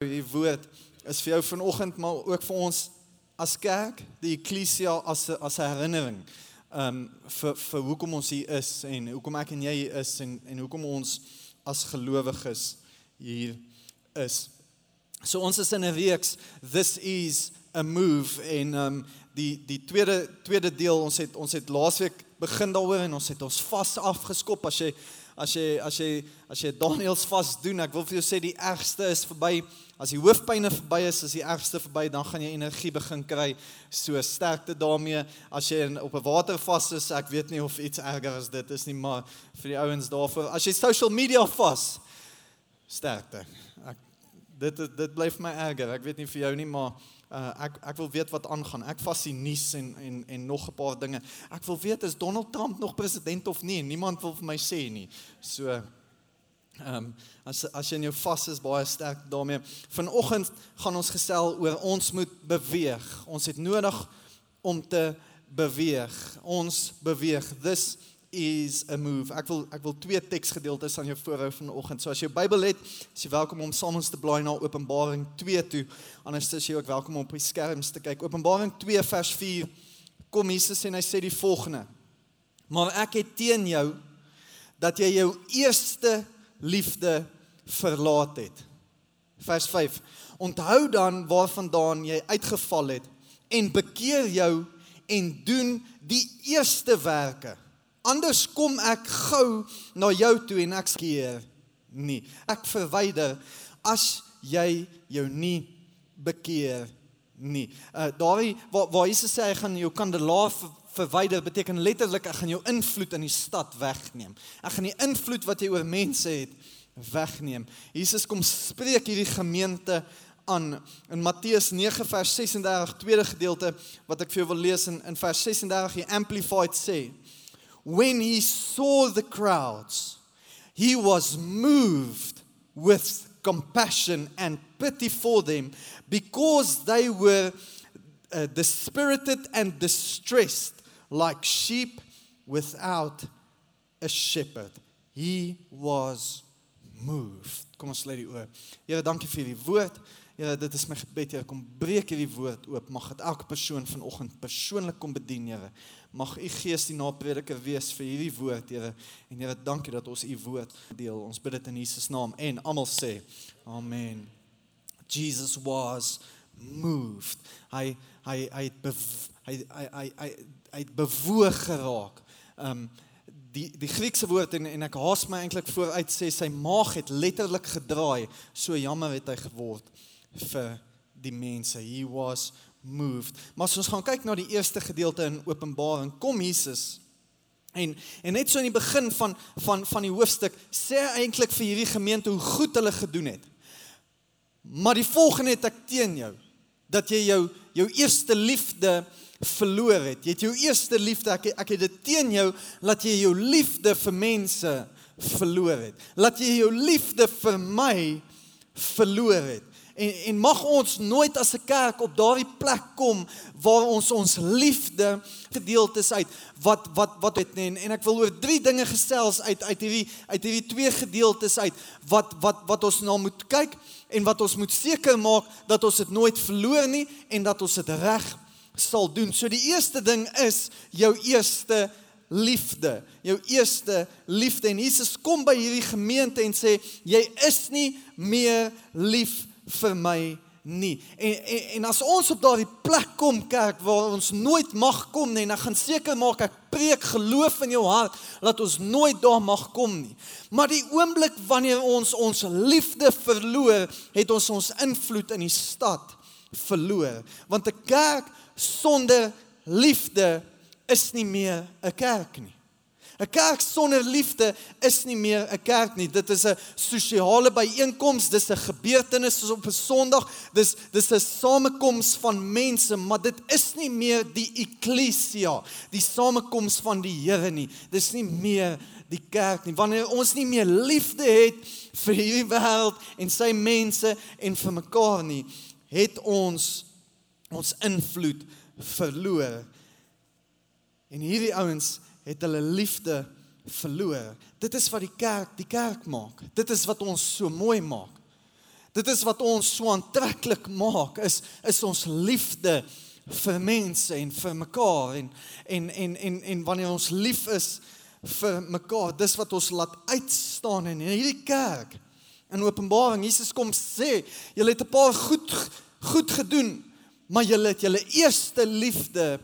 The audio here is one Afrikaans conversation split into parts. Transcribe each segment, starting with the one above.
die woord is vir jou vanoggend maar ook vir ons as kerk, die eklesia as as 'n herinnering. Um vir vir hoekom ons hier is en hoekom ek en jy hier is en en hoekom ons as gelowiges hier is. So ons is in 'n reeks this is a move en um die die tweede tweede deel ons het ons het laasweek begin daaroor en ons het ons vas afgeskop as jy as jy as jy as jy Daniels vas doen, ek wil vir jou sê die ergste is verby. As die hoofpynne verby is, is die ergste verby, dan gaan jy energie begin kry. So sterkte daarmee. As jy op 'n water vas is, ek weet nie of iets erger as dit is nie, maar vir die ouens daarvoor, as jy social media vas, sterkte. Ek dit dit bly vir my erger. Ek weet nie vir jou nie, maar Uh, ek ek wil weet wat aangaan. Ek vas die nuus en en en nog 'n paar dinge. Ek wil weet is Donald Trump nog president of nie? Niemand wil vir my sê nie. So ehm um, as as jy in jou vas is baie sterk daarmee. Vanoggend gaan ons gesel oor ons moet beweeg. Ons het nodig om te beweeg. Ons beweeg. This is a move. Ek wil ek wil twee teksgedeeltes aan jou voorhou vanoggend. So as jy Bybel het, is jy welkom om saam ons te blaai na Openbaring 2 toe. Anders is jy ook welkom om op die skerms te kyk. Openbaring 2 vers 4 kom Jesus en hy sê die volgende: Maar ek het teen jou dat jy jou eerste liefde verlaat het. Vers 5. Onthou dan waarvandaan jy uitgeval het en bekeer jou en doen die eerste werke Anders kom ek gou na jou toe en ek skeer nie. Ek verwyder as jy jou nie bekeer nie. Uh daai waar waar Jesus sê hy gaan jou kandelaar verwyder beteken letterlik ek gaan jou invloed in die stad wegneem. Ek gaan die invloed wat jy oor mense het wegneem. Jesus kom spreek hierdie gemeente aan in Matteus 9 vers 36 tweede gedeelte wat ek vir jou wil lees in in vers 36 die amplified sê when he saw the crowds, he was moved with compassion and pity for them because they were uh, dispirited and distressed like sheep without a shepherd. He was moved. Kom ons lê die oor. Here, dankie vir die woord. Here, dit is my gebed, Here, kom breek hierdie woord oop. Mag dit elke persoon vanoggend persoonlik kom bedien, Here. Mag u Gees die naprediker wees vir hierdie woord, Here. En Here, dankie dat ons u woord deel. Ons bid dit in Jesus naam en almal sê amen. Jesus was moved. Hy hy hy het bev, hy hy hy hy hy het bewoog geraak. Um die die Griekse woord en en ek haas my eintlik vooruit sê sy maag het letterlik gedraai. So jammer het hy geword vir die mense. He was moved. Maar as ons gaan kyk na die eerste gedeelte in Openbaring, kom Jesus en en net so in die begin van van van die hoofstuk sê hy eintlik vir hierdie gemeente hoe goed hulle gedoen het. Maar die volgende het ek teen jou dat jy jou jou eerste liefde verloor het. Jy het jou eerste liefde ek ek het dit teen jou dat jy jou liefde vir mense verloor het. Laat jy jou liefde vir my verloor het. En en mag ons nooit as 'n kerk op daardie plek kom waar ons ons liefde gedeeltes uit wat wat wat het en en ek wil oor drie dinge gesels uit uit hierdie uit hierdie twee gedeeltes uit wat wat wat ons nou moet kyk en wat ons moet seker maak dat ons dit nooit verloor nie en dat ons dit reg sal doen. So die eerste ding is jou eerste liefde, jou eerste liefde en Jesus kom by hierdie gemeente en sê jy is nie meer lief vir my nie. En en, en as ons op daardie plek kom kerk waar ons nooit mag kom nie, dan gaan seker maak ek preek geloof in jou hart dat ons nooit daar mag kom nie. Maar die oomblik wanneer ons ons liefde verloor, het ons ons invloed in die stad verloor. Want 'n kerk sonder liefde is nie meer 'n kerk nie. 'n Kerk sonder liefde is nie meer 'n kerk nie. Dit is 'n sosiale byeenkoms, dis 'n gebeurtenis op 'n Sondag. Dis dis 'n samekoms van mense, maar dit is nie meer die eklesia, die samekoms van die Here nie. Dis nie meer die kerk nie. Wanneer ons nie meer liefde het vir hierdie wêreld en sy mense en vir mekaar nie, het ons ons invloed verloor. En hierdie ouens het hulle liefde verloor. Dit is wat die kerk die kerk maak. Dit is wat ons so mooi maak. Dit is wat ons so aantreklik maak is is ons liefde vir mense en vir mekaar en en en en en wanneer ons lief is vir mekaar, dis wat ons laat uitstaan in hierdie kerk. In Openbaring Jesus kom sê, julle het 'n paar goed goed gedoen, maar julle het julle eerste liefde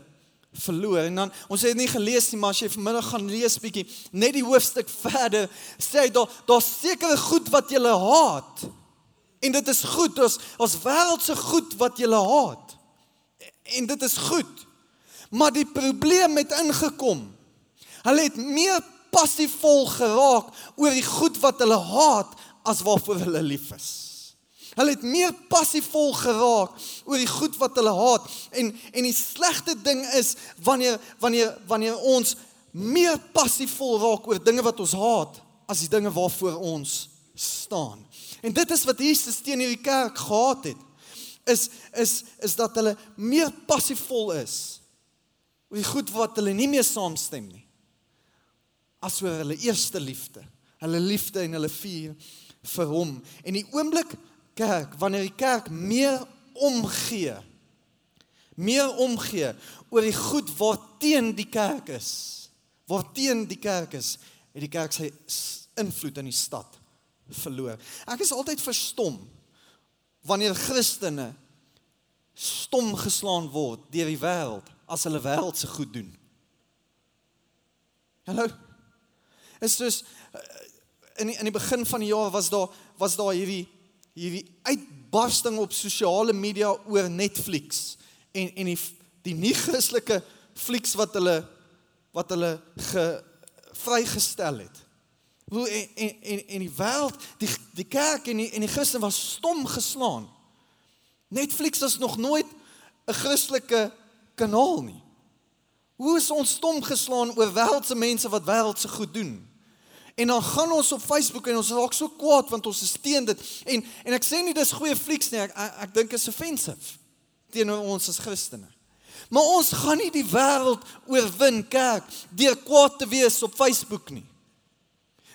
verloor. En dan ons het nie gelees nie, maar as jy vanmiddag gaan lees bietjie net die hoofstuk verder, sê hy daar daar's sekere goed wat jy haat. En dit is goed, ons ons wêreldse goed wat jy haat. En dit is goed. Maar die probleem het ingekom. Hulle het meer passiefvol geraak oor die goed wat hulle haat as waarvoor hulle lief is. Hulle het meer passiefvol geraak oor die goed wat hulle haat en en die slegste ding is wanneer wanneer wanneer ons meer passiefvol raak oor dinge wat ons haat as die dinge waarvoor ons staan. En dit is wat Jesus teen hierdie kerk gehad het. Is is is dat hulle meer passiefvol is oor die goed wat hulle nie meer saamstem nie. As oor hulle eerste liefde, hulle liefde en hulle vuur vir hom. En die oomblik kerk wanneer die kerk meer omgee meer omgee oor die goed waarteen die kerk is waarteen die kerk is het die kerk sy invloed in die stad verloor. Ek is altyd verstom wanneer christene stom geslaan word deur die wêreld as hulle wêreldse goed doen. Hallo? Is dus in die, in die begin van die jaar was daar was daar hierdie hierdie uitbarsting op sosiale media oor Netflix en en die die nie Christelike flieks wat hulle wat hulle ge vrygestel het. Hoe en en en, en die wêreld, die die kerk en die en die Christen was stom geslaan. Netflix is nog nooit 'n Christelike kanaal nie. Hoe is ons stom geslaan oor wêreldse mense wat wêreldse goed doen? En dan gaan ons op Facebook en ons raak so kwaad want ons is teen dit. En en ek sê nie dis goeie flieks nie. Ek ek, ek dink is offensive teenoor ons as Christene. Maar ons gaan nie die wêreld oorwin kerk deur kwaad te wees op Facebook nie.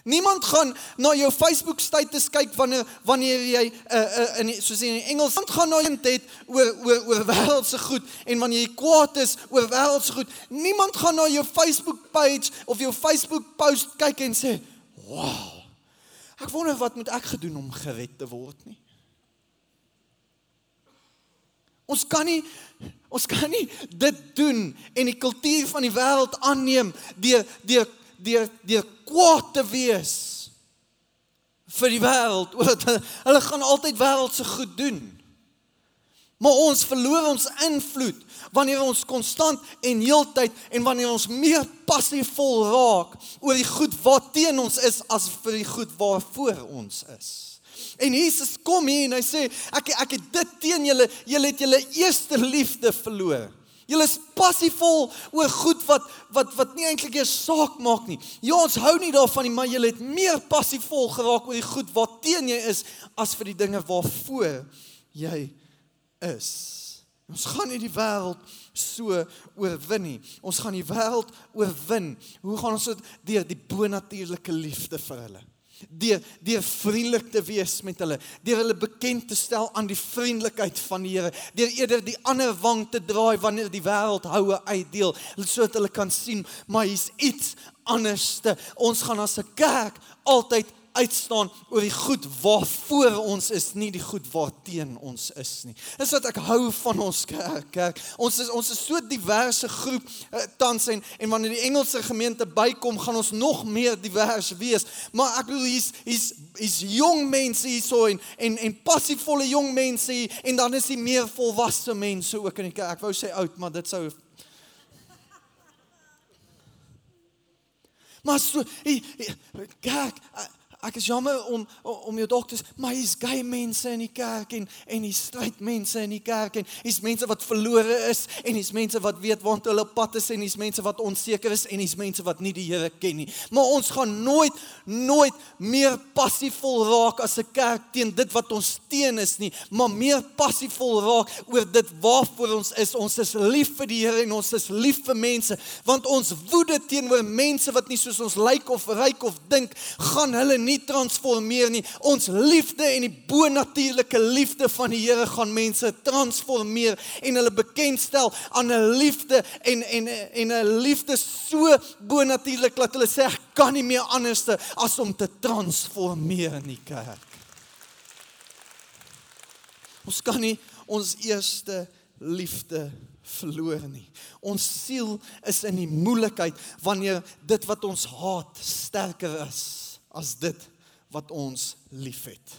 Niemand gaan na jou Facebook status kyk wanneer wanneer jy uh, uh, in soos in Engels gaan na iemand het oor oor oor wêreldse goed en wanneer jy kwaad is oor wêreldse goed. Niemand gaan na jou Facebook page of jou Facebook post kyk en sê, Wow. Ek wonder wat moet ek gedoen om gered te word nie. Ons kan nie ons kan nie dit doen en die kultuur van die wêreld aanneem deur deur deur deur kwaad te wees vir die wêreld. Hulle gaan altyd wêreldse goed doen. Maar ons verloor ons invloed wanneer ons konstant en heeltyd en wanneer ons meer passiefvol raak oor die goed wat teen ons is as vir die goed waarvoor ons is. En Jesus kom hier en hy sê ek ek het dit teen julle, julle het julle eerste liefde verloor. Julle is passiefvol oor goed wat wat wat nie eintlik eers saak maak nie. Ja, ons hou nie daarvan nie, maar julle het meer passiefvol geraak oor die goed wat teen jy is as vir die dinge waarvoor jy is. Ons gaan nie die wêreld so oorwin nie. Ons gaan die wêreld oorwin. Hoe gaan ons dit deur die bonatuurlike liefde vir hulle? Deur deur vriendelik te wees met hulle, deur hulle bekend te stel aan die vriendelikheid van die Here, deur eerder die ander wang te draai wanneer die wêreld houe uitdeel, sodat hulle kan sien maar hier's iets anderste. Ons gaan as 'n kerk altyd uitstaan oor die goed waarvoor ons is, nie die goed waarteen ons is nie. Dis wat ek hou van ons kerk. kerk. Ons is ons is so diverse groep uh, tans en en wanneer die Engelse gemeente bykom, gaan ons nog meer divers wees. Maar ek bedoel hier's hier's hier's jong mense hierso en en en passievolle jong mense hier, en dan is die meer volwasse mense ook in die kerk. Ek wou sê oud, maar dit sou Maar so, kyk, ek is jammer om om jou dokters, maar hier's gay mense in die kerk en en hier's stryd mense in die kerk en hier's mense wat verlore is en hier's mense wat weet waar hulle pad is en hier's mense wat onseker is en hier's mense wat nie die Here ken nie. Maar ons gaan nooit nooit meer passiefvol raak as 'n kerk teen dit wat ons teen is nie, maar meer passiefvol raak oor dit waarvoor ons is. Ons is lief vir die Here en ons is lief vir mense, want ons woede teenoor mense wat nie soos ons lyk of ryk of dink, gaan hulle nie nie transformeer nie. Ons liefde en die bonatuurlike liefde van die Here gaan mense transformeer en hulle bekendstel aan 'n liefde en en en 'n liefde so bonatuurlik dat hulle sê ek kan nie meer anderste as om te transformeer in die kerk. Ons kan nie ons eerste liefde verloor nie. Ons siel is in die moeilikheid wanneer dit wat ons haat sterker is as dit wat ons liefhet.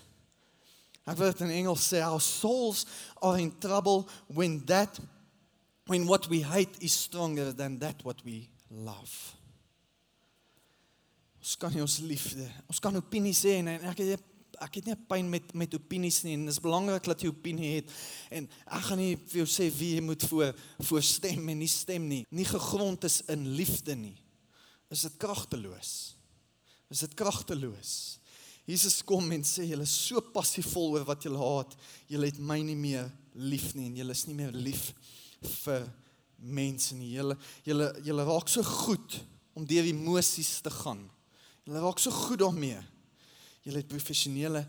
Ek wil dit in Engels sê, our souls are in trouble when that when what we hate is stronger than that what we love. Ons kan nie ons liefde, ons kan opinies hê en ek het ek het nie pyn met met opinies nie en dit is belangrik dat jy opinie het en ek gaan nie vir jou sê wie jy moet voor voor stem en nie stem nie nie gegrond is in liefde nie is dit kragteloos is dit kragteloos Jesus kom en sê julle is so passievol oor wat julle haat julle het my nie meer lief nie en julle is nie meer lief vir mense nie julle julle julle raak so goed om deur emosies te gaan julle raak so goed daarmee Julle het professionele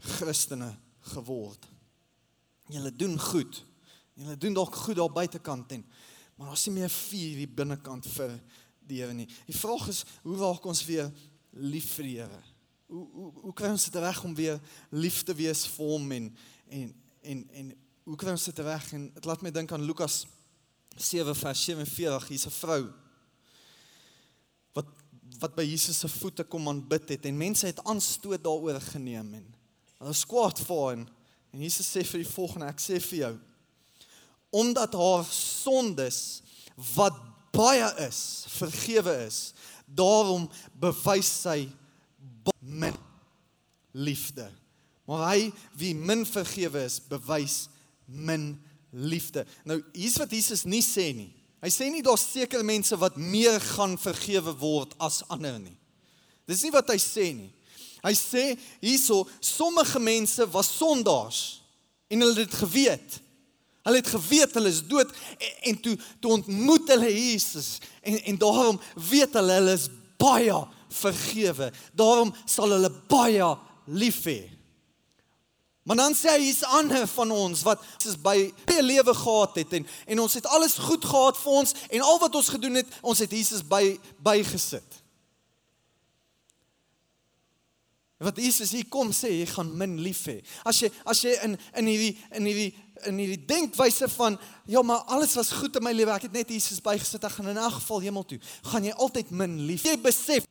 Christene geword. Julle doen goed. Julle doen dalk goed daar buitekant en maar daar's nie meer vuur hier binnekant vir die Here nie. Die vraag is, hoe raak ons weer lief vir die Here? Hoe hoe hoe kry ons dit reg om weer lief te wees vir hom en en en en hoe kry ons dit reg? En dit laat my dink aan Lukas 7 vers 47. Hier's 'n vrou wat by Jesus se voete kom aanbid het en mense het aanstoot daaroor geneem en hulle skwaad vir hom en Jesus sê vir die volgende ek sê vir jou omdat haar sondes wat baie is vergewe is daarom bewys sy min liefde maar hy wie min vergewe is bewys min liefde nou hier's wat Jesus nie sê nie Hy sê nie daar's sekere mense wat meer gaan vergewe word as ander nie. Dis nie wat hy sê nie. Hy sê hierso sommige mense was sondaars en hulle het dit geweet. Hulle het geweet hulle is dood en, en toe toe ontmoet hulle Jesus en en daarom weet hulle hulle is baie vergewe. Daarom sal hulle baie lief hê. Maar dan sê hy hier's ander van ons wat is by baie lewe gehad het en en ons het alles goed gehad vir ons en al wat ons gedoen het, ons het Jesus by bygesit. Wat Jesus hier kom sê, jy gaan min lief hê. As jy as jy in in hierdie in hierdie in hierdie denkwyse van ja, maar alles was goed in my lewe, ek het net Jesus bygesit, ek gaan in 'n geval hemel toe, gaan jy altyd min lief. Jy besef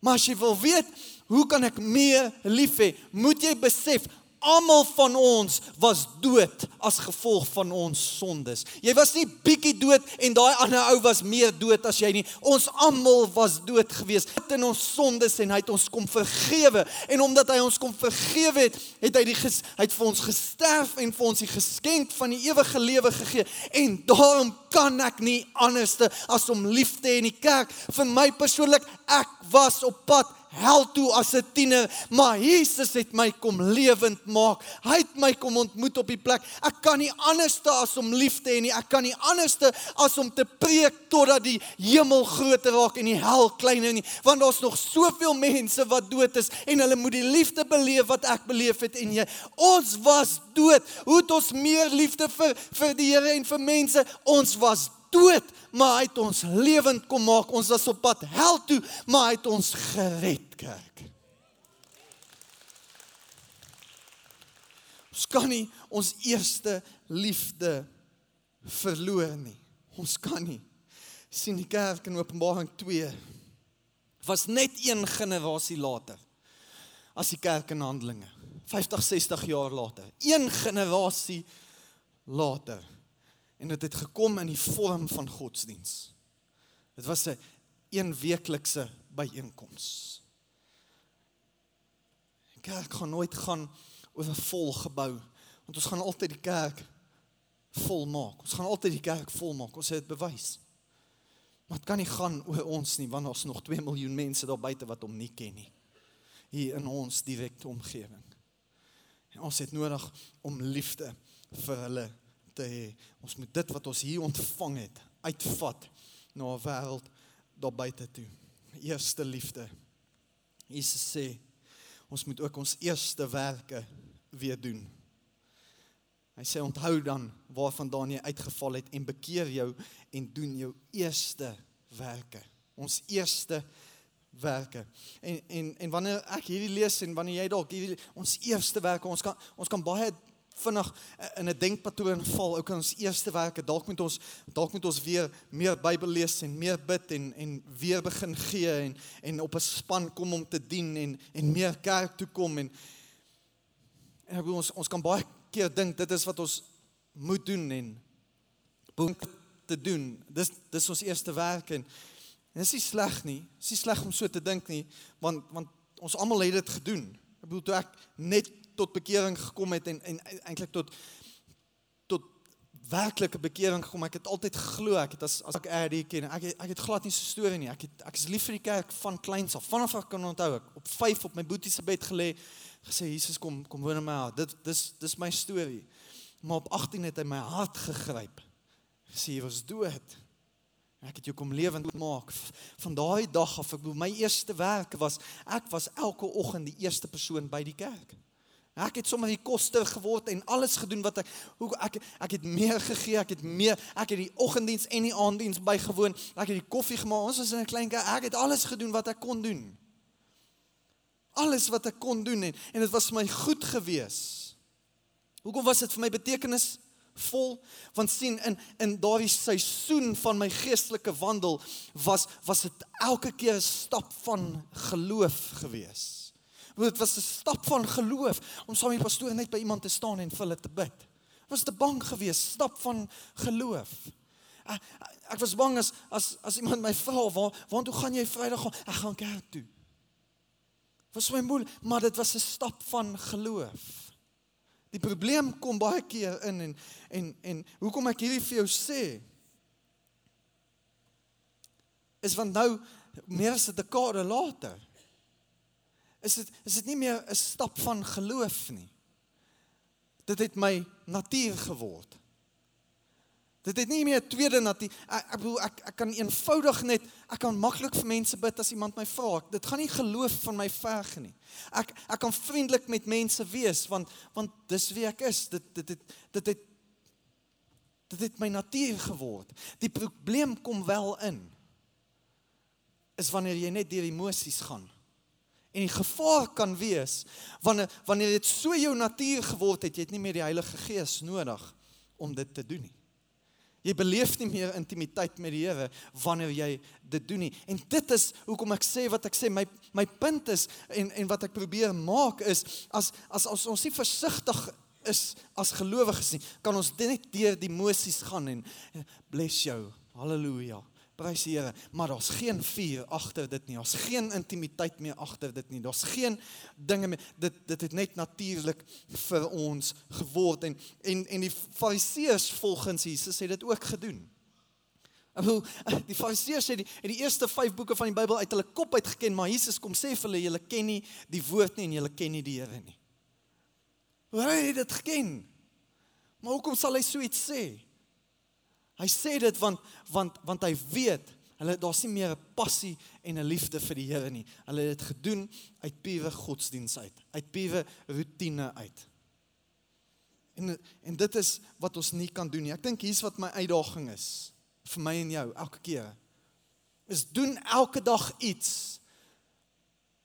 Maar as jy wil weet, hoe kan ek meer lief hê? Moet jy besef almal van ons was dood as gevolg van ons sondes. Jy was nie bietjie dood en daai ander ou was meer dood as jy nie. Ons almal was dood gewees in ons sondes en hy het ons kom vergewe. En omdat hy ons kom vergewe het, het hy die ges, hy het vir ons gesterf en vir ons die geskenk van die ewige lewe gegee. En daarom kan ek nie anderste as om lief te hê in die kerk. Vir my persoonlik, ek was op pad hel toe as 'n tiener, maar Jesus het my kom lewend maak. Hy het my kom ontmoet op die plek. Ek kan nie anderste as om lief te hê nie. Ek kan nie anderste as om te preek totdat die hemel groter raak en die hel kleiner nie, want daar's nog soveel mense wat dood is en hulle moet die liefde beleef wat ek beleef het en jy. Ons was dood. Hoe het ons meer liefde vir vir die Here en vir mense? Ons was dood, maar hy het ons lewend kom maak. Ons was op pad hel toe, maar hy het ons gered, kerk. Ons kan nie ons eerste liefde verloor nie. Ons kan nie. sien die kerk in Openbaring 2 was net een generasie later as die kerk in Handelinge. 50, 60 jaar later. Een generasie later en dit het gekom in die vorm van godsdiens. Dit was 'n een weeklikse byeenkoms. Die kerk gaan nooit gaan oor 'n vol gebou want ons gaan altyd die kerk vol maak. Ons gaan altyd die kerk vol maak. Ons het dit bewys. Maar dit kan nie gaan oor ons nie want ons nog 2 miljoen mense daar buite wat hom nie ken nie. Hier in ons direkte omgewing. En ons het nodig om liefde vir hulle hê. Ons moet dit wat ons hier ontvang het uitvat na 'n wêreld daar buite toe. Eerste liefde. Jesus sê ons moet ook ons eerste werke weer doen. Hy sê onthou dan waarvandaan jy uitgeval het en bekeer jou en doen jou eerste werke. Ons eerste werke. En en en wanneer ek hierdie lees en wanneer jy dalk hierdie ons eerste werke, ons kan ons kan baie vinnig in 'n denkpatroon val. Ook in ons eerste werke, dalk moet ons dalk moet ons weer meer Bybel lees en meer bid en en weer begin gee en en op 'n span kom om te dien en en meer kerk toe kom en en ek wil ons ons kan baie keer dink dit is wat ons moet doen en moet te doen. Dis dis ons eerste werk en Dit is nie sleg nie. Dit is nie sleg om so te dink nie, want want ons almal het dit gedoen. Ek bedoel toe ek net tot bekering gekom het en en eintlik tot tot werklike bekering gekom. Ek het altyd geglo ek het as as ek Eddie ken. Ek het, ek het glad nie so storie nie. Ek het ek is lief vir die kerk van kleins af. Vanaf ek kan onthou ek op 5 op my boetie se bed gelê gesê Jesus kom kom woon in my hart. Dit dis dis my storie. Maar op 18 het hy my hart gegryp. Sê jy was dood. Ek het jou kom lewend maak. Van daai dag af, ek bedoel my eerste werk was ek was elke oggend die eerste persoon by die kerk. Ek het sommer die koster geword en alles gedoen wat ek hoe ek ek het meer gegee, ek het meer ek het die oggenddiens en die aanddiens bygewoon. Ek het die koffie gemaak. Ons was in 'n klein kerk. Ek het alles gedoen wat ek kon doen. Alles wat ek kon doen en en dit was vir my goed gewees. Hoekom was dit vir my betekenis vol? Want sien in in daardie seisoen van my geestelike wandel was was dit elke keer 'n stap van geloof gewees. Dit was 'n stap van geloof om saam met die pastoor net by iemand te staan en vir hulle te bid. Dit was te bang geweest, stap van geloof. Ek, ek was bang as as as iemand my vra waar waartoe gaan jy Vrydag gaan? Ek gaan kerk toe. Was my moel, maar dit was 'n stap van geloof. Die probleem kom baie keer in en en en hoekom ek hierdie vir jou sê is want nou meer as 'n dekade later is dit is dit nie meer 'n stap van geloof nie. Dit het my natuur geword. Dit het nie meer 'n tweede natuur. Ek ek bedoel ek ek kan eenvoudig net ek kan maklik vir mense bid as iemand my vra. Dit gaan nie geloof van my verg nie. Ek ek kan vriendelik met mense wees want want dis wie ek is. Dit dit dit dit het dit het my natuur geword. Die probleem kom wel in is wanneer jy net deur emosies gaan. En die gevaar kan wees wanneer wanneer dit so jou natuur geword het, jy het nie meer die Heilige Gees nodig om dit te doen nie. Jy beleef nie meer intimiteit met die Here wanneer jy dit doen nie. En dit is hoekom ek sê wat ek sê my my punt is en en wat ek probeer maak is as as, as ons nie versigtig is as gelowiges nie, kan ons net deur die emosies gaan en bless jou. Halleluja. Prys die Here, maar daar's geen vuur agter dit nie. Daar's geen intimiteit meer agter dit nie. Daar's geen dinge meer. Dit dit het net natuurlik vir ons geword en en en die Fariseërs volgens Jesus het dit ook gedoen. Hoe die Fariseërs het die het die eerste 5 boeke van die Bybel uit hulle kop uit geken, maar Jesus kom sê vir hulle julle ken nie die woord nie en julle ken nie die Here nie. Hoe het dit geken? Maar hoekom sal hy so iets sê? Hy sê dit want want want hy weet hulle daar's nie meer 'n passie en 'n liefde vir die Here nie. Hulle het dit gedoen uit pure godsdiens uit, uit pure rotine uit. En en dit is wat ons nie kan doen nie. Ek dink hier's wat my uitdaging is vir my en jou elke keer. Is doen elke dag iets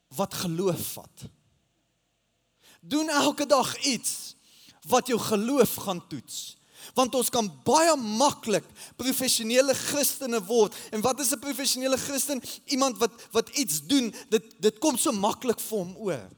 wat geloof vat. Doen elke dag iets wat jou geloof gaan toets want ons kan baie maklik professionele Christene word. En wat is 'n professionele Christen? Iemand wat wat iets doen, dit dit kom so maklik vir hom oor.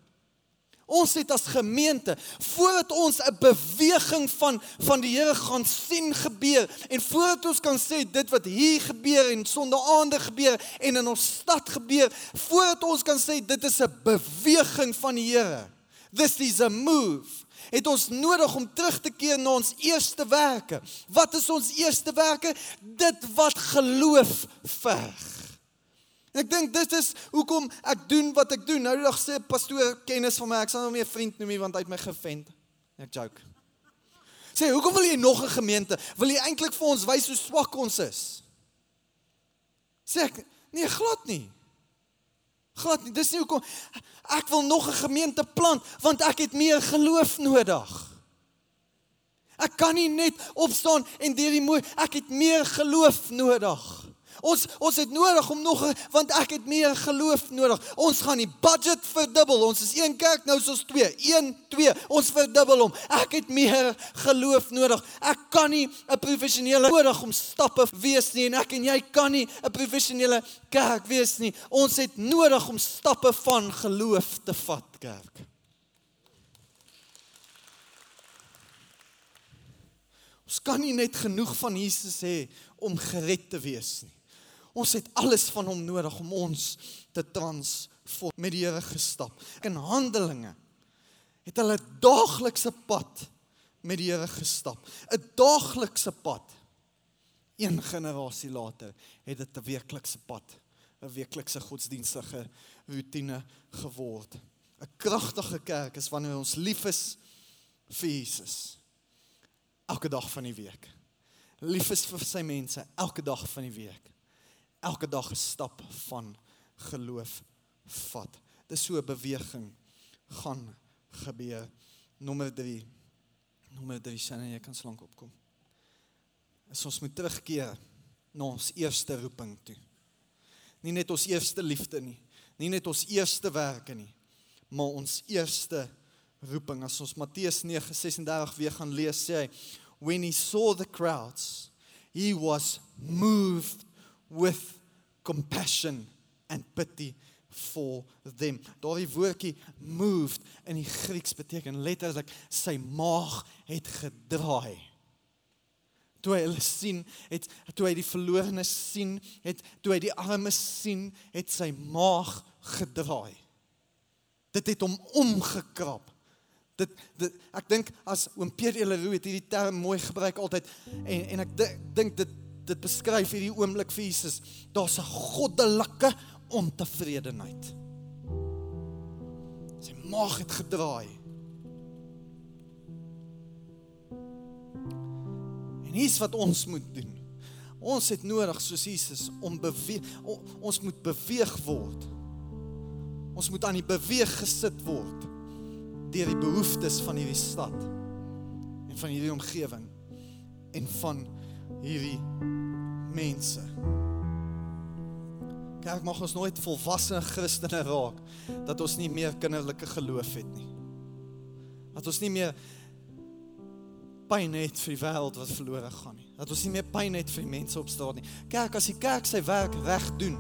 Ons het as gemeente voordat ons 'n beweging van van die Here gaan sien gebeur en voordat ons kan sê dit wat hier gebeur en sondaande gebeur en in ons stad gebeur, voordat ons kan sê dit is 'n beweging van die Here. This is a move het ons nodig om terug te keer na ons eerste werke. Wat is ons eerste werke? Dit wat geloof verg. En ek dink dit is hoekom ek doen wat ek doen. Nou die dag sê pastoor kennis van my, ek sal hom nie 'n vriend noem nie want hy het my gevend. Ek joke. Sê, hoekom wil jy nog 'n gemeente? Wil jy eintlik vir ons wys hoe swak ons is? Sê ek, nee, glad nie. Glad nie. Dis nie hoekom ek wil nog 'n gemeente plant want ek het meer geloof nodig. Ek kan nie net opstaan en deur die mooi ek het meer geloof nodig. Ons ons het nodig om nog want ek het meer geloof nodig. Ons gaan die budget verdubbel. Ons is een kerk, nou is ons 2. 1 2. Ons verdubbel hom. Ek het meer geloof nodig. Ek kan nie 'n professionele nodig om stappe wees nie en ek en jy kan nie 'n professionele kerk wees nie. Ons het nodig om stappe van geloof te vat, kerk. Ons kan nie net genoeg van Jesus hê om gered te wees nie. Ons het alles van hom nodig om ons te transform met die Here gestap. In Handelinge het hulle daaglikse pad met die Here gestap. 'n Daaglikse pad. Een generasie later het dit 'n weeklikse pad, 'n weeklikse godsdienstige rotine geword. 'n Kragtige kerk is wanneer ons lief is vir Jesus. Elke dag van die week. Lief is vir sy mense elke dag van die week elke dag 'n stap van geloof vat. Dis so 'n beweging gaan gebeur. Nommer 3. Nommer 3 sien jy kan slank opkom. Is ons moet terugkeer na ons eerste roeping toe. Nie net ons eerste liefde nie, nie net ons eerste werke nie, maar ons eerste roeping. As ons Matteus 9:36 weer gaan lees, sê hy, "When he saw the crowds, he was moved with compassion and pity for them. Daardie woordjie moved in die Grieks beteken letterlik sy maag het gedraai. Toe hy hulle sien, het toe hy die verlorenes sien, het toe hy die armes sien, het sy maag gedraai. Dit het hom omgekrap. Dit, dit ek dink as oom Pierre Leroux het hierdie term mooi gebruik altyd en en ek dink dit dit beskryf hierdie oomblik vir Jesus. Daar's 'n goddelike ontevredenheid. Sy maag het gedraai. En hier's wat ons moet doen. Ons het nodig soos Jesus om beweeg ons moet beweeg word. Ons moet aan die beweeg gesit word deur die behoeftes van hierdie stad en van hierdie omgewing en van hierdie mense. Kerk mag ons nooit volwasse Christene raak dat ons nie meer kinderlike geloof het nie. Dat ons nie meer pyn het vir die wêreld wat verlore gaan nie. Dat ons nie meer pyn het vir die mense op straat nie. Kerk as die kerk sy werk reg doen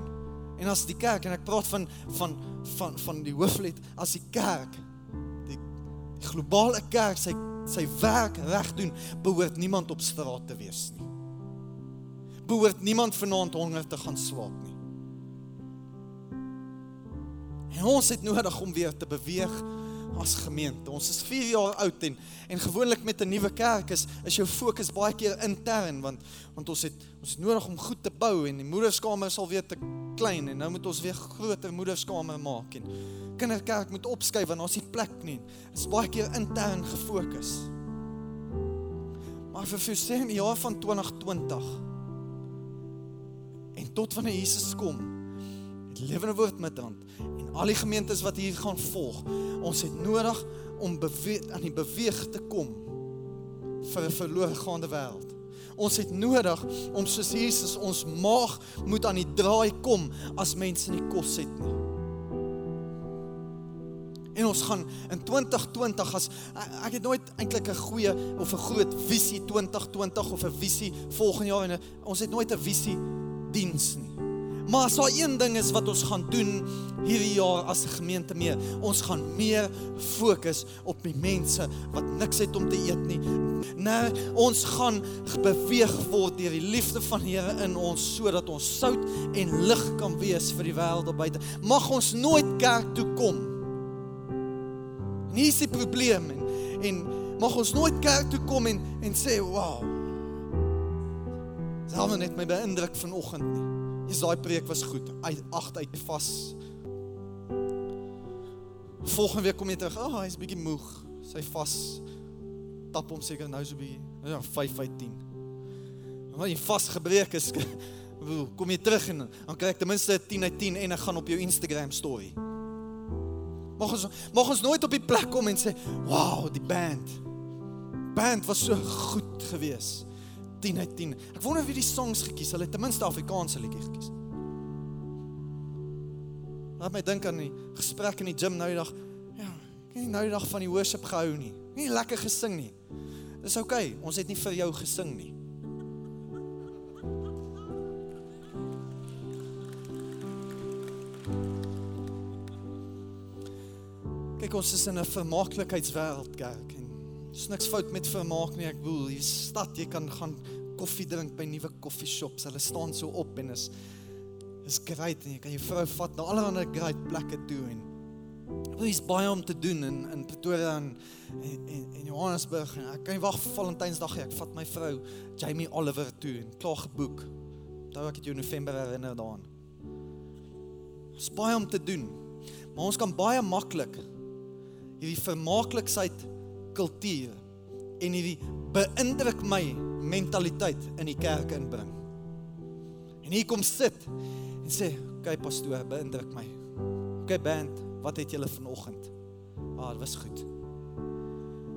en as die kerk en ek praat van van van van die hooflid as die kerk die, die globale kerk sy sy werk reg doen, behoort niemand op straat te wees nie behoort niemand vanaand honger te gaan slaap nie. En ons het nodig om weer te beweeg as gemeente. Ons is 4 jaar oud en en gewoonlik met 'n nuwe kerk is is jou fokus baie keer intern want want ons het ons het nodig om goed te bou en die moederskamer is al weer te klein en nou moet ons weer groter moederskamer maak en kinderkerk moet opskuif want ons het plek nie. Dit is baie keer intern gefokus. Maar vir in die jaar van 2020 en tot wanneer Jesus kom het lewende woord met hand en al die gemeentes wat hier gaan volg ons het nodig om beweeg aan die beweeg te kom vir 'n verlore gaande wêreld. Ons het nodig om soos Jesus ons maag moet aan die draai kom as mense nie kos het nie. En ons gaan in 2020 as ek het nooit eintlik 'n goeie of 'n groot visie 2020 of 'n visie volgende jaar en ons het nooit 'n visie diens nie. Maar as daar een ding is wat ons gaan doen hierdie jaar as 'n gemeente mee, ons gaan meer fokus op die mense wat niks het om te eet nie. Nee, ons gaan beweeg word deur die liefde van die Here in ons sodat ons sout en lig kan wees vir die wêreld buite. Mag ons nooit kerk toe kom. Nie is die probleem en, en mag ons nooit kerk toe kom en en sê, "Wow, Selfs net my beïndruk vanoggend nie. Jesus daai preek was goed. Uit agt uit vas. Volgende week kom jy terug. Ah, oh, hy's bietjie moeg. Sy vas tap hom seker nou so bietjie. Ja, 5 uit 10. Maar jy vas gebreek is kom jy terug en dan kry ek ten minste 'n 10 uit 10 en ek gaan op jou Instagram story. Mag ons mag ons nooit op die plek kom en sê, "Wow, die band. Band was so goed geweest." 10 uit 10. Ek wonder wie die songs gekies. Hulle het ten minste Afrikaanse liedjie gekies. Laat my dink aan die gesprek in die gym nou die dag. Ja, ek het nie nou die dag van die worship gehou nie. Nie lekker gesing nie. Dis oukei, okay, ons het nie vir jou gesing nie. Kyk ons is in 'n vermaaklikheidswêreld kerk en dis niks fout met vermaak nie. Ek bedoel, hier stad jy kan gaan koffie drink by nuwe koffieshops. Hulle staan so op en is is great en jy kan jou vrou vat na allerlei great plekke toe en Daar is baie om te doen in in Pretoria en en en Johannesburg. En ek kan nie wag vir Valentynsdag nie. Ek vat my vrou Jamie Oliver toe en klaar geboek. Daar ek het jou November herinner daaraan. Daar's baie om te doen. Maar ons kan baie maklik hierdie vermaaklikheid kultuur en hierdie beïndruk my mentaliteit in die kerk inbring. En hier kom sit en sê, "Oké okay, pastoor, beïndruk my." Oké okay, band, wat het julle vanoggend? Ah, dit was goed.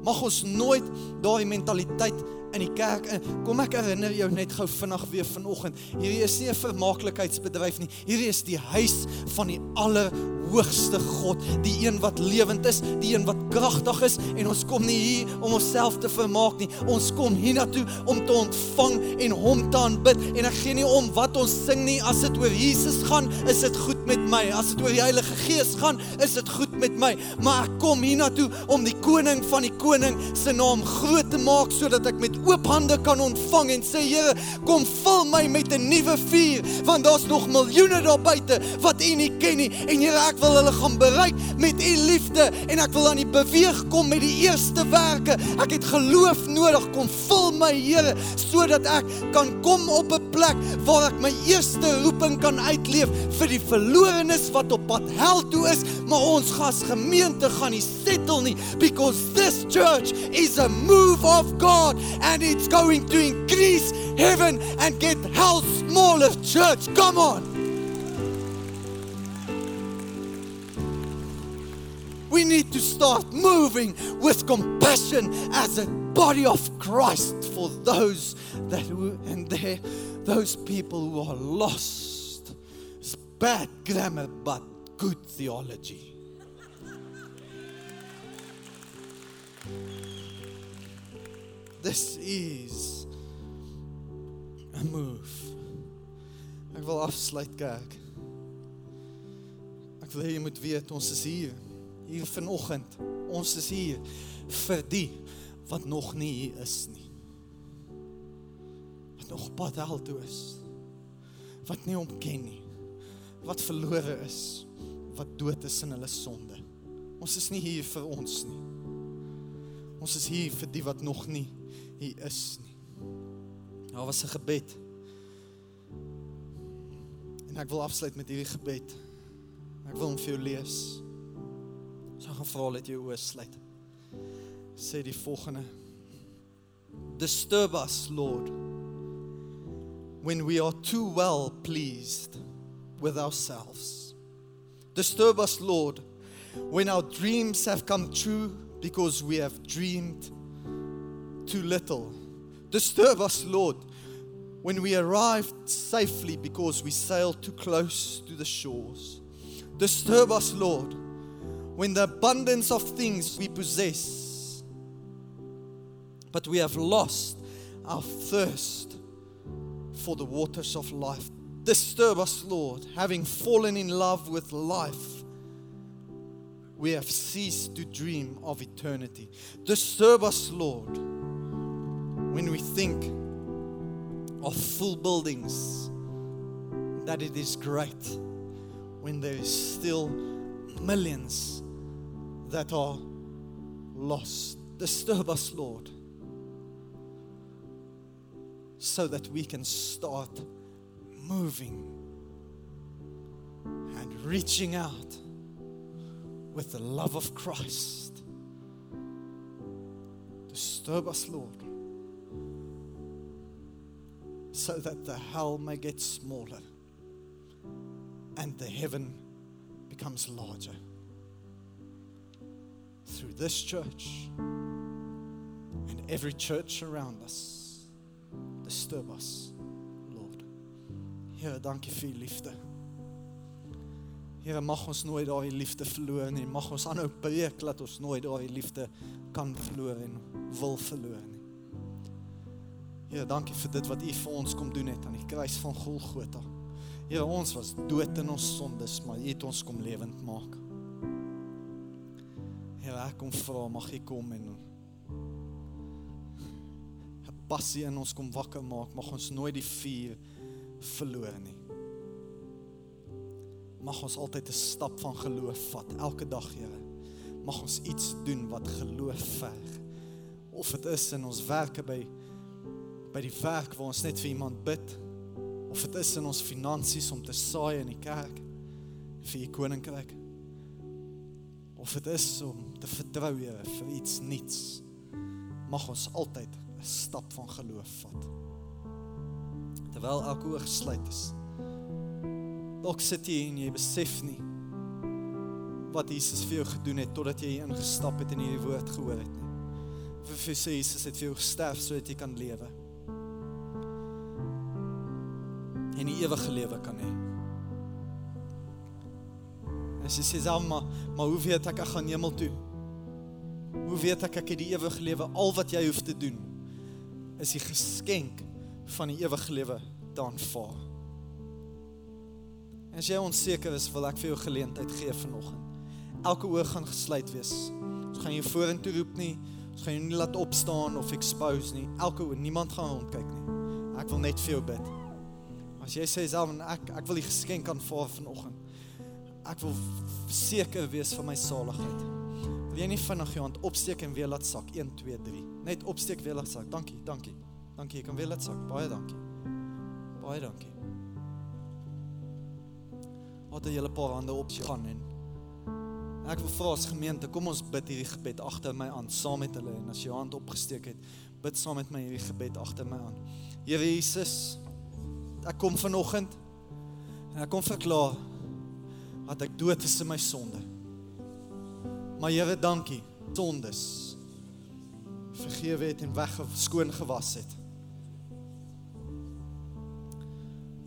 Mag ons nooit daai mentaliteit in die kerk in. Kom ek herinner jou net gou vinnig weer vanoggend. Hierdie is nie 'n vermaaklikheidsbedryf nie. Hierdie is die huis van die allerhoogste God, die een wat lewend is, die een wat kragtig is en ons kom nie hier om onsself te vermaak nie. Ons kom hiernatoe om te ontvang en hom te aanbid en ek gee nie om wat ons sing nie. As dit oor Jesus gaan, is dit goed met my. As dit oor die Heilige Gees gaan, is dit goed met my. Maar ek kom hiernatoe om die koning van die koning se naam groot te maak sodat ek met oop hande kan ontvang en sê Here, kom vul my met 'n nuwe vuur want daar's nog miljoene daar buite wat U nie ken nie en Here, ek wil hulle gaan bereik met U liefde en ek wil aan die beweeg kom met die eerste werke. Ek het geloof nodig. Kom vul my Here sodat ek kan kom op 'n plek waar ek my eerste roeping kan uitleef vir die verlorenes wat op pad hel toe is, maar ons gas gemeente gaan nie settle nie because this church is a move of God and it's going to increase heaven and get hell smaller church. Come on. We need to start moving with compassion as a body of Christ for those that and there those people who are lost. It's bad grammar but good theology. This is a move. Ek wil afsluit kerk. Ek wil hê jy moet weet ons is hier hier vanoggend. Ons is hier vir die wat nog nie hier is nie. Wat nog pad hel toe is. Wat nie hom ken nie. Wat verlore is, wat dood is in hulle sonde. Ons is nie hier vir ons nie. Ons is hier vir die wat nog nie hier is nie. Daar was 'n gebed. En ek wil afsluit met hierdie gebed. Ek wil hom vir jou lees. So gaan vra dat jy oë sluit. Sê die volgende: Disturb us, Lord, when we are too well pleased with ourselves. Disturb us, Lord, when our dreams have come true because we have dreamed too little. Disturb us, Lord, when we arrived safely because we sailed too close to the shores. Disturb us, Lord, when the abundance of things we possess, but we have lost our thirst for the waters of life. Disturb us, Lord, having fallen in love with life. We have ceased to dream of eternity. Disturb us, Lord when we think of full buildings, that it is great when there is still millions that are lost. Disturb us, Lord, so that we can start moving and reaching out with the love of Christ. Disturb us, Lord so that the hell may get smaller and the heaven becomes larger. Through this church and every church around us, disturb us, Lord. Here, dankie vir u liefde. Here, mag ons nooit daai liefde verloor nie. Mag ons aanhou preek dat ons nooit daai liefde kan verloor en wil verloor nie. Here, dankie vir dit wat U vir ons kom doen het aan die kruis van Golgotha. Here, ons was dood in ons sondes, maar U het ons kom lewend maak. Here, ek kom vra mag U kom en 'n passie in ons kom wakker maak. Mag ons nooit die vuur verloor nie mag ons altyd 'n stap van geloof vat elke dag, Here. Mag ons iets doen wat geloof verg. Of dit is in ons werke by by die werk waar ons net vir iemand bid, of dit is in ons finansies om te saai in die kerk vir die koninkryk. Of dit is om te vertrou, Here, vir iets nuuts. Mag ons altyd 'n stap van geloof vat. Terwyl elke oog gesluit is. Dalk sit jy en jy besef nie wat Jesus vir jou gedoen het totdat jy ingestap het en hierdie woord gehoor het nie. Vir vir sê Jesus het vir jou gesterf sodat jy kan lewe. En die ewige lewe kan hê. As jy sê dan maar, maar hoe weet ek ek gaan hemel toe? Hoe weet ek ek het die ewige lewe? Al wat jy hoef te doen is die geskenk van die ewige lewe te aanvaar. As jy onseker is, wil ek vir jou geleentheid gee vanoggend. Elke oog gaan gesluit wees. Ons gaan jou vorentoe roep nie. Ons gaan jou nie laat opstaan of expose nie. Elke oog, niemand gaan rondkyk nie. Ek wil net vir jou bid. As jy sê self ek ek wil die geskenk aanvaar vanoggend. Ek wil seker wees van my saligheid. Wil jy nie vinnig jou hand opsteek en weer laat sak? 1 2 3. Net opsteek weer laat sak. Dankie, dankie. Dankie, jy kan weer laat sak. Baie dankie. Baie dankie. Wat 'n hele paar hande op gaan en ek wil vra as gemeente, kom ons bid hierdie gebed agter my aan saam met hulle en as jy jou hand opgesteek het, bid saam met my hierdie gebed agter my aan. Here Jesus, ek kom vanoggend en ek kom verklaar dat ek dood is in my sonde. Maar Here, dankie, sondes vergewe het en weggeskoon gewas het.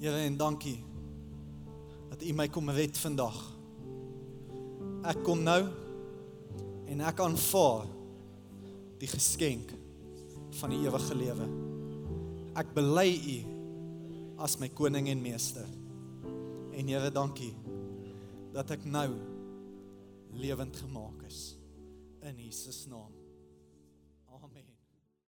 Here, en dankie dat U my kom red vandag. Ek kom nou en ek aanvaar die geskenk van die ewige lewe. Ek bely U as my koning en meester. En Here, dankie dat ek nou lewend gemaak is in Jesus naam.